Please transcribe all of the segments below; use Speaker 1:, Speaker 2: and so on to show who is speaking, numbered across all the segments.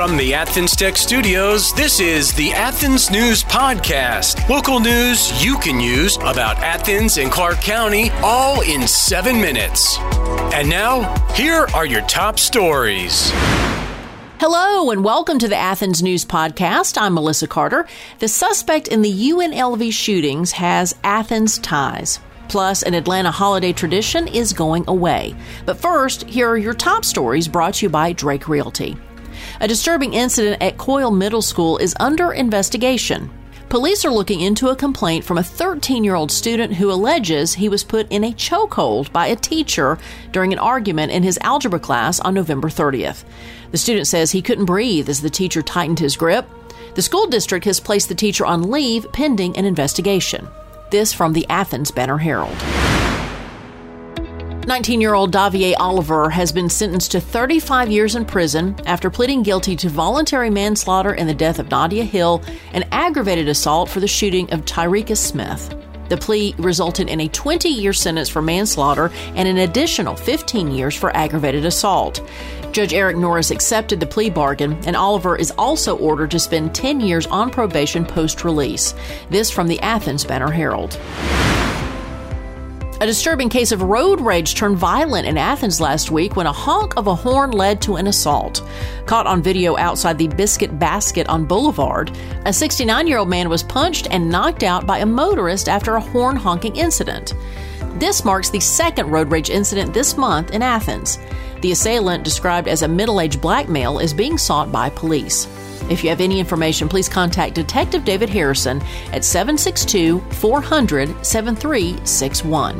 Speaker 1: From the Athens Tech Studios, this is the Athens News Podcast. Local news you can use about Athens and Clarke County all in seven minutes. And now, here are your top stories.
Speaker 2: Hello and welcome to the Athens News Podcast. I'm Melissa Carter. The suspect in the UNLV shootings has Athens ties. Plus, an Atlanta holiday tradition is going away. But first, here are your top stories brought to you by Drake Realty. A disturbing incident at Coile Middle School is under investigation. Police are looking into a complaint from a 13 year old student who alleges he was put in a chokehold by a teacher during an argument in his algebra class on November 30th. The student says he couldn't breathe as the teacher tightened his grip. The school district has placed the teacher on leave pending an investigation. This from the Athens Banner Herald. 19 year old Daviae Oliver has been sentenced to 35 years in prison after pleading guilty to voluntary manslaughter in the death of Nadia Hill and aggravated assault for the shooting of Tyreeka Smith. The plea resulted in a 20 year sentence for manslaughter and an additional 15 years for aggravated assault. Judge Eric Norris accepted the plea bargain, and Oliver is also ordered to spend 10 years on probation post release. This from the Athens Banner Herald. A disturbing case of road rage turned violent in Athens last week when a honk of a horn led to an assault. Caught on video outside the Biscuit Basket on Boulevard, a 69 year old man was punched and knocked out by a motorist after a horn honking incident. This marks the second road rage incident this month in Athens. The assailant, described as a middle aged black male, is being sought by police. If you have any information, please contact Detective David Harrison at 762 400 7361.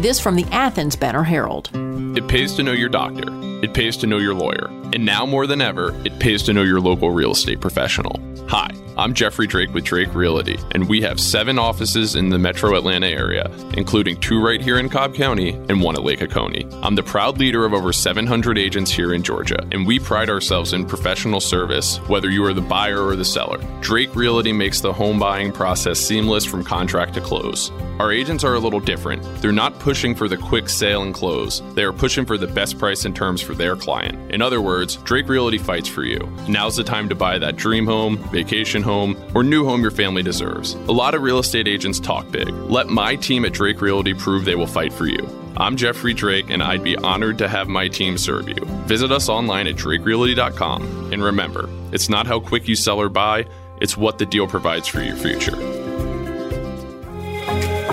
Speaker 2: This from the Athens Banner Herald.
Speaker 3: It pays to know your doctor. It pays to know your lawyer. And now more than ever, it pays to know your local real estate professional. Hi, I'm Jeffrey Drake with Drake Realty, and we have seven offices in the metro Atlanta area, including two right here in Cobb County and one at Lake Oconee. I'm the proud leader of over 700 agents here in Georgia, and we pride ourselves in professional service, whether you are the buyer or the seller. Drake Realty makes the home buying process seamless from contract to close. Our agents are a little different. They're not pushing for the quick sale and close, they are pushing for the best price and terms for their client. In other words, Drake Realty fights for you. Now's the time to buy that dream home, vacation home, or new home your family deserves. A lot of real estate agents talk big. Let my team at Drake Realty prove they will fight for you. I'm Jeffrey Drake, and I'd be honored to have my team serve you. Visit us online at drakerealty.com. And remember, it's not how quick you sell or buy, it's what the deal provides for your future.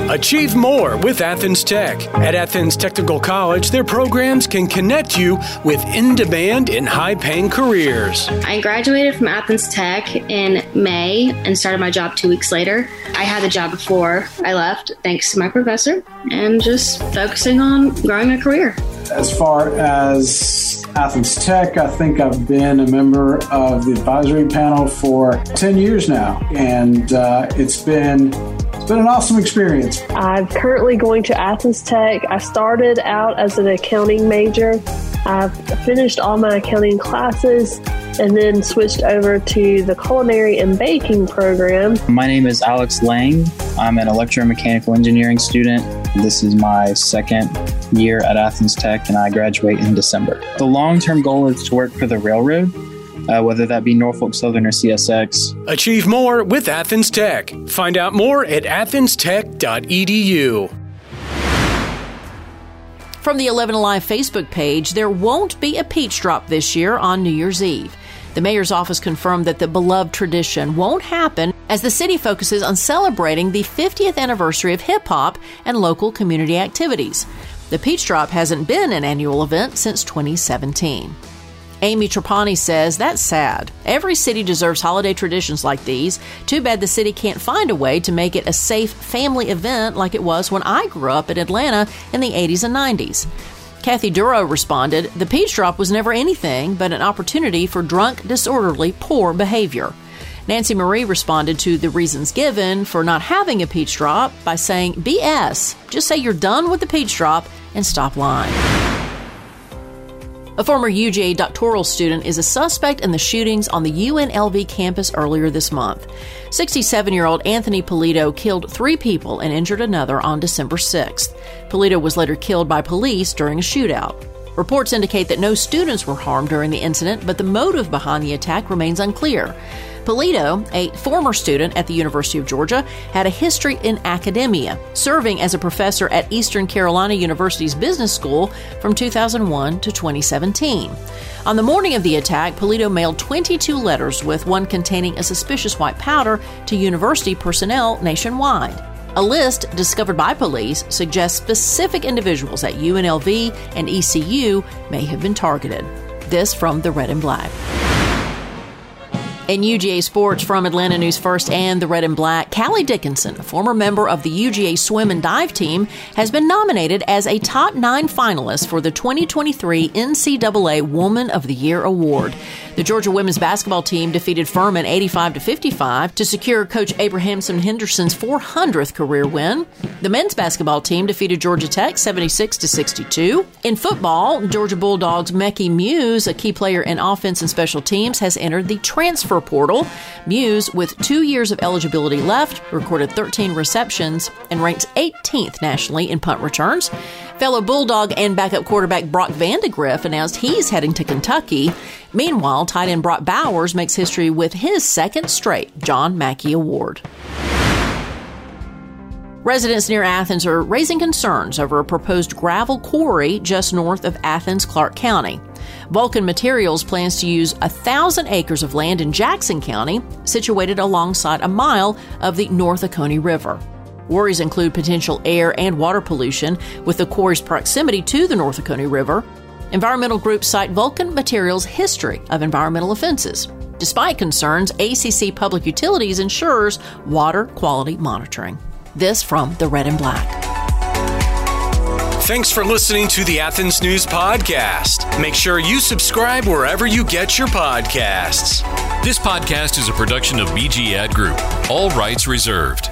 Speaker 1: Achieve more with Athens Tech. At Athens Technical College, their programs can connect you with in demand and high paying careers.
Speaker 4: I graduated from Athens Tech in May and started my job two weeks later. I had the job before I left, thanks to my professor, and just focusing on growing a career.
Speaker 5: As far as Athens Tech, I think I've been a member of the advisory panel for 10 years now, and uh, it's been it's been an awesome experience.
Speaker 6: I'm currently going to Athens Tech. I started out as an accounting major. I've finished all my accounting classes and then switched over to the culinary and baking program.
Speaker 7: My name is Alex Lang. I'm an electromechanical engineering student. This is my second year at Athens Tech, and I graduate in December. The long term goal is to work for the railroad uh, whether that be Norfolk Southern or CSX.
Speaker 1: Achieve more with Athens Tech. Find out more at athenstech.edu.
Speaker 2: From the 11 Alive Facebook page, there won't be a peach drop this year on New Year's Eve. The mayor's office confirmed that the beloved tradition won't happen as the city focuses on celebrating the 50th anniversary of hip hop and local community activities. The Peach Drop hasn't been an annual event since 2017. Amy Trapani says that's sad. Every city deserves holiday traditions like these. Too bad the city can't find a way to make it a safe family event like it was when I grew up in Atlanta in the 80s and 90s. Kathy Duro responded, The peach drop was never anything but an opportunity for drunk, disorderly, poor behavior. Nancy Marie responded to the reasons given for not having a peach drop by saying, BS. Just say you're done with the peach drop and stop lying. A former UGA doctoral student is a suspect in the shootings on the UNLV campus earlier this month. 67 year old Anthony Polito killed three people and injured another on December 6th. Polito was later killed by police during a shootout. Reports indicate that no students were harmed during the incident, but the motive behind the attack remains unclear. Polito, a former student at the University of Georgia, had a history in academia, serving as a professor at Eastern Carolina University's Business School from 2001 to 2017. On the morning of the attack, Polito mailed 22 letters, with one containing a suspicious white powder, to university personnel nationwide. A list discovered by police suggests specific individuals at UNLV and ECU may have been targeted. This from the Red and Black. In UGA sports from Atlanta News First and the Red and Black, Callie Dickinson, a former member of the UGA swim and dive team, has been nominated as a top nine finalist for the 2023 NCAA Woman of the Year Award. The Georgia women's basketball team defeated Furman 85 to 55 to secure Coach Abrahamson Henderson's 400th career win. The men's basketball team defeated Georgia Tech 76 to 62. In football, Georgia Bulldogs Mekhi Mews, a key player in offense and special teams, has entered the transfer portal. Mews, with two years of eligibility left, recorded 13 receptions and ranks 18th nationally in punt returns. Fellow Bulldog and backup quarterback Brock Vandagriff announced he's heading to Kentucky. Meanwhile, tight end Brock Bowers makes history with his second straight John Mackey Award. Residents near Athens are raising concerns over a proposed gravel quarry just north of Athens, Clarke County. Vulcan Materials plans to use a thousand acres of land in Jackson County, situated alongside a mile of the North Oconee River. Worries include potential air and water pollution with the quarry's proximity to the North Oconee River. Environmental groups cite Vulcan Materials' history of environmental offenses. Despite concerns, ACC Public Utilities ensures water quality monitoring. This from the Red and Black.
Speaker 1: Thanks for listening to the Athens News Podcast. Make sure you subscribe wherever you get your podcasts.
Speaker 8: This podcast is a production of BG Ad Group. All rights reserved.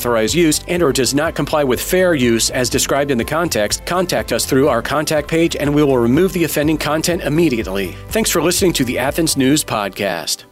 Speaker 1: authorized use and or does not comply with fair use as described in the context, contact us through our contact page and we will remove the offending content immediately. Thanks for listening to the Athens News Podcast.